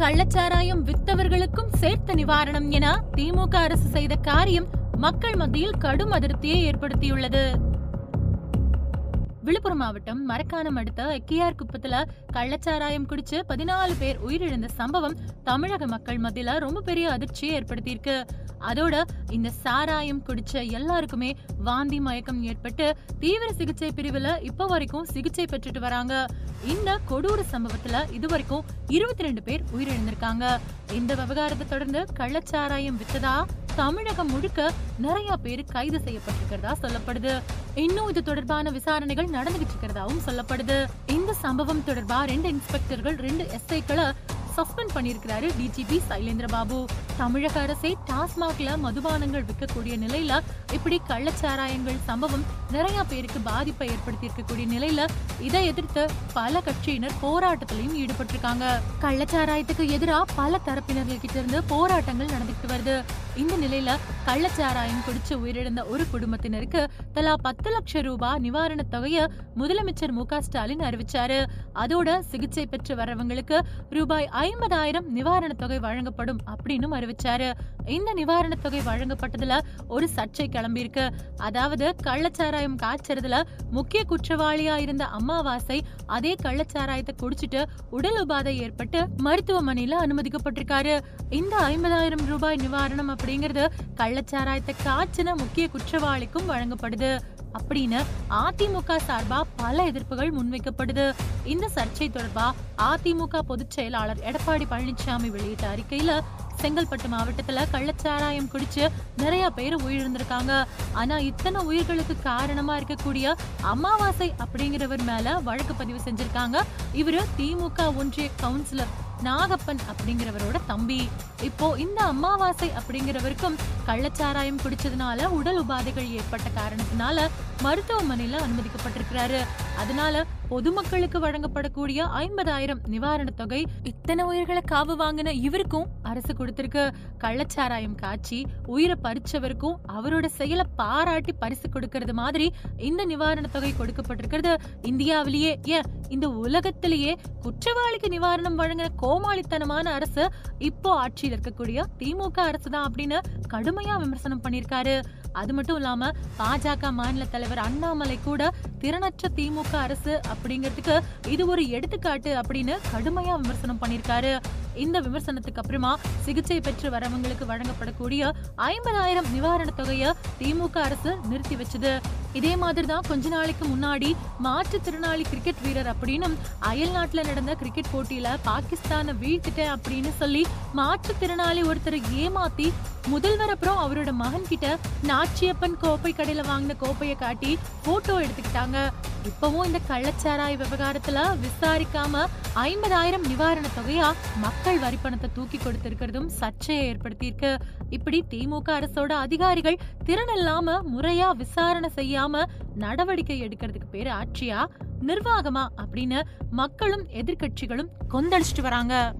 கள்ளச்சாராயம் வித்தவர்களுக்கும் சேர்த்த நிவாரணம் என திமுக அரசு செய்த காரியம் மக்கள் மத்தியில் கடும் அதிருப்தியை ஏற்படுத்தியுள்ளது. விழுப்புரம் மாவட்டம் மரக்காணம் அடுத்த எக்கியார் குப்பத்துல கள்ளச்சாராயம் குடிச்சு பதினாலு பேர் உயிரிழந்த சம்பவம் தமிழக மக்கள் மத்தியில ரொம்ப பெரிய அதிர்ச்சியை ஏற்படுத்தியிருக்கு. அதோட இந்த சாராயம் குடிச்ச எல்லாருக்குமே வாந்தி மயக்கம் ஏற்பட்டு தீவிர சிகிச்சை பிரிவுல இப்ப வரைக்கும் சிகிச்சை பெற்றுட்டு வராங்க. இந்த கொடூர சம்பவத்துல இதுவரைக்கும் இருபத்தி ரெண்டு பேர் உயிரிழந்திருக்காங்க. இந்த விவகாரத்தை தொடர்ந்து கள்ளச்சாராயம் வித்ததா? தமிழகம் முழுக்க நிறைய பேர் கைது செய்யப்பட்டிருக்கிறதா சொல்லப்படுது. இன்னும் இது தொடர்பான விசாரணைகள் நடந்துகிட்டு இருக்கிறதாவும் சொல்லப்படுது. இந்த சம்பவம் தொடர்பா ரெண்டு இன்ஸ்பெக்டர்கள் ரெண்டு எஸ்ஐக்களை சஸ்பெண்ட் பண்ணியிருக்கிறாரு டிஜிபி சைலேந்திர பாபு தமிழக அரசே டாஸ்மாக்ல மதுபானங்கள் விற்கக்கூடிய நிலையில இப்படி கள்ளச்சாராயங்கள் சம்பவம் நிறைய பேருக்கு பாதிப்பை ஏற்படுத்தி இருக்கக்கூடிய நிலையில இதை எதிர்த்து பல கட்சியினர் போராட்டத்திலையும் ஈடுபட்டிருக்காங்க. கள்ளச்சாராயத்துக்கு எதிராக பல தரப்பினர்கள் கிட்ட இருந்து போராட்டங்கள் நடந்துட்டு வருது. இந்த நிலையில கள்ளச்சாராயம் குடிச்சு உயிரிழந்த ஒரு குடும்பத்தினருக்கு தலா பத்து லட்சம் ரூபாய் நிவாரணத் தொகையை முதலமைச்சர் மு ஸ்டாலின் அறிவிச்சாரு. அதோட சிகிச்சை பெற்று வர்றவங்களுக்கு ரூபாய் ஐம்பதாயிரம் நிவாரணத் தொகை வழங்கப்படும் அப்படின்னு தெரிவிச்சாரு. இந்த நிவாரணத் தொகை வழங்கப்பட்டதுல ஒரு சர்ச்சை கிளம்பியிருக்கு. அதாவது கள்ளச்சாராயம் காய்ச்சறதுல முக்கிய குற்றவாளியா இருந்த அம்மாவாசை அதே கள்ளச்சாராயத்தை குடிச்சிட்டு உடல் உபாதை ஏற்பட்டு மருத்துவமனையில அனுமதிக்கப்பட்டிருக்காரு. இந்த ஐம்பதாயிரம் ரூபாய் நிவாரணம் அப்படிங்கறது கள்ளச்சாராயத்தை காய்ச்சின முக்கிய குற்றவாளிக்கும் வழங்கப்படுது. அப்படின்னு அதிமுக சார்பா பல எதிர்ப்புகள் முன்வைக்கப்படுது. இந்த சர்ச்சை தொடர்பா அதிமுக பொதுச் செயலாளர் எடப்பாடி பழனிசாமி வெளியிட்ட அறிக்கையில செங்கல்பட்டு மாவட்டத்துல கள்ளச்சாராயம் குடிச்சு நிறைய பேர் உயிரிழந்திருக்காங்க. ஆனா இத்தனை உயிர்களுக்கு காரணமா இருக்கக்கூடிய அமாவாசை அப்படிங்கிறவர் மேல வழக்கு பதிவு செஞ்சிருக்காங்க. இவரு திமுக ஒன்றிய கவுன்சிலர் நாகப்பன் அப்படிங்கிறவரோட தம்பி. இப்போ இந்த அமாவாசை அப்படிங்கிறவருக்கும் கள்ளச்சாராயம் குடிச்சதுனால உடல் உபாதைகள் ஏற்பட்ட காரணத்தினால மருத்துவமனையில அனுமதிக்கப்பட்டிருக்கிறாரு. அதனால பொதுமக்களுக்கு வழங்கப்படக்கூடிய ஐம்பதாயிரம் நிவாரண தொகை இத்தனை உயிர்களை காவு வாங்கின இவருக்கும் அரசு கொடுத்திருக்கு கள்ளச்சாராயம் காட்சி உயிரை பறிச்சவருக்கும் அவரோட செயலை பாராட்டி பரிசு கொடுக்கறது மாதிரி இந்த நிவாரண தொகை கொடுக்கப்பட்டிருக்கிறது. இந்தியாவிலேயே ஏன் இந்த உலகத்திலேயே குற்றவாளிக்கு நிவாரணம் வழங்கின கோமாளித்தனமான அரசு இப்போ ஆட்சியில் இருக்கக்கூடிய திமுக அரசு தான் அப்படின்னு கடுமையா விமர்சனம் பண்ணிருக்காரு அது மட்டும் இல்லாம பாஜக மாநில தலைவர் அண்ணாமலை கூட திறனற்ற திமுக அரசு அப்படிங்கிறதுக்கு இது ஒரு எடுத்துக்காட்டு அப்படின்னு கடுமையா விமர்சனம் பண்ணிருக்காரு இந்த விமர்சனத்துக்கு அப்புறமா சிகிச்சை பெற்று வரவங்களுக்கு வழங்கப்படக்கூடிய ஐம்பதாயிரம் நிவாரண தொகையை திமுக அரசு நிறுத்தி வச்சது. இதே மாதிரி தான் கொஞ்ச நாளைக்கு முன்னாடி மாற்றுத்திறனாளி கிரிக்கெட் வீரர் அப்படின்னு அயல் நாட்டுல நடந்த கிரிக்கெட் போட்டியில பாகிஸ்தானை வீழ்த்திட்டேன் அப்படின்னு சொல்லி மாற்றுத்திறனாளி ஒருத்தரை ஏமாத்தி முதல்வர் அப்புறம் அவரோட மகன் கிட்ட நாச்சியப்பன் கோப்பை கடையில வாங்கின கோப்பையை காட்டி போட்டோ எடுத்துக்கிட்டாங்க. இப்பவும் இந்த கள்ளச்சாராய விவகாரத்துல விசாரிக்காம ஐம்பதாயிரம் நிவாரண தொகையா மக்கள் வரி பணத்தை தூக்கி கொடுத்திருக்கிறதும் சர்ச்சையை ஏற்படுத்தியிருக்கு. இப்படி திமுக அரசோட அதிகாரிகள் திறன் இல்லாம முறையா விசாரணை செய்யாம நடவடிக்கை எடுக்கிறதுக்கு பேரு ஆட்சியா? நிர்வாகமா? அப்படின்னு மக்களும் எதிர்கட்சிகளும் கொந்தளிச்சிட்டு வராங்க.